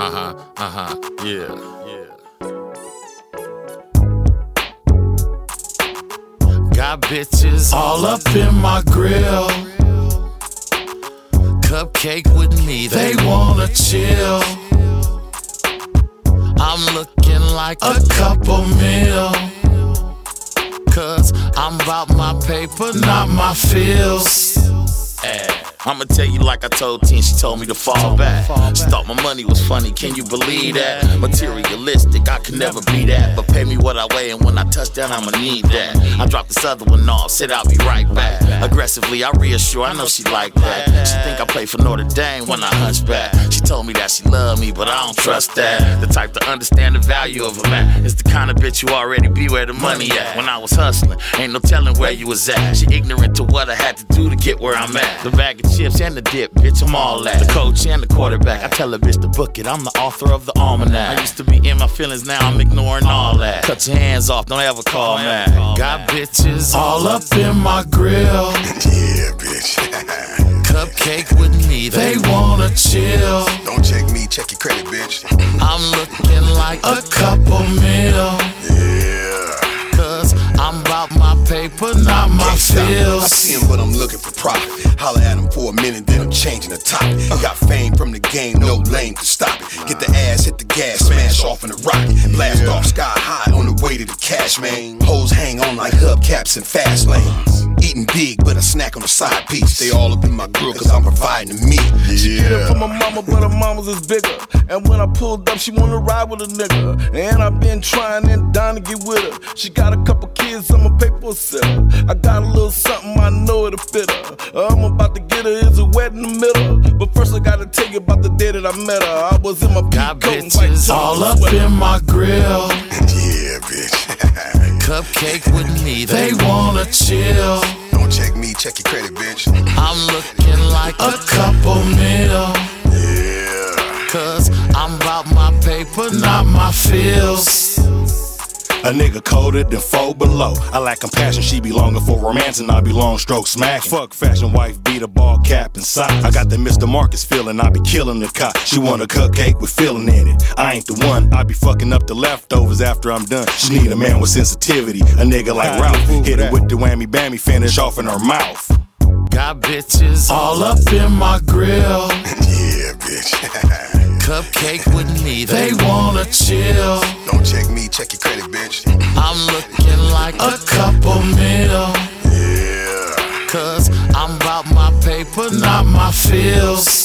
Uh huh, uh huh, yeah, yeah. Got bitches all up in my grill. Cupcake with me, they wanna chill. I'm looking like a couple mil. Cause I'm about my paper, not my feels. I'ma tell you like I told Teen, she told me to fall back. She thought my money was funny, can you believe that? Materialistic, I can never be that. But pay me what I weigh, and when I touch down, I'ma need that. I drop this other one off, said I'll be right back. Aggressively, I reassure, I know she like that. She think I play for Notre Dame when I hunch back. She told me that she love me, but I don't trust that. The type to understand the value of a man is the kind of bitch you already be where the money at. When I was hustling, ain't no telling where you was at. She ignorant to what I had to do to get where I'm at. The bag of chips and the dip, bitch, I'm all that. The coach and the quarterback, I tell a bitch to book it. I'm the author of the almanac. I used to be in my feelings, now I'm ignoring all that. Cut your hands off, don't ever call back. Got bitches all up in my grill. Yeah, bitch. Cupcake with me, they wanna chill. Don't check me, check your credit, bitch. I'm looking like a couple mil. Yeah. Cause I'm about my paper, not my Can't. I feels. see him, but I'm looking for profit. Holla at him for a minute, then I'm changing the topic. Got fame from the game, no lane can stop it. Get the ass, hit the gas, smash off in a rocket. Blast off sky high on the way to the cash, man. Hoes hang on like hubcaps in fast lanes. Eating big, but a snack on the side piece. They all up in my grill, cause I'm providing the meat. Get it from my mama, but her mama's is bigger. And when I pulled up, she wanna ride with a nigga. And I've been trying and dying to get with her. She got a couple kids, I'm a paper sitter. I got a little something, I know it'll fit her. I'm about to get her, is a wet in the middle. But first, I gotta tell you about the day that I met her. I was in my Got pink coat and white all up in my grill. Yeah, bitch. Cupcake with me, they wanna chill. Don't check me, check your credit, bitch. I'm looking like a couple mil. Yeah. Cause I'm about my paper, not my feels. A nigga colder than four below. I lack compassion, she be longing for romance, and I be long stroke smacking. Fuck fashion wife, beat a ball cap and socks. I got the Mr. Marcus feeling, I be killing the cop. She want a cupcake with filling in it. I ain't the one, I be fucking up the leftovers after I'm done. She need a man with sensitivity, a nigga like Ralph. Hit her with the whammy bammy, finish off in her mouth. Got bitches all up in my grill. Yeah, bitch. cupcake with me. They wanna chill. Don't check me, check your credit, bitch. I'm looking like a couple mil. Yeah. Cause I'm about my paper, not my feels.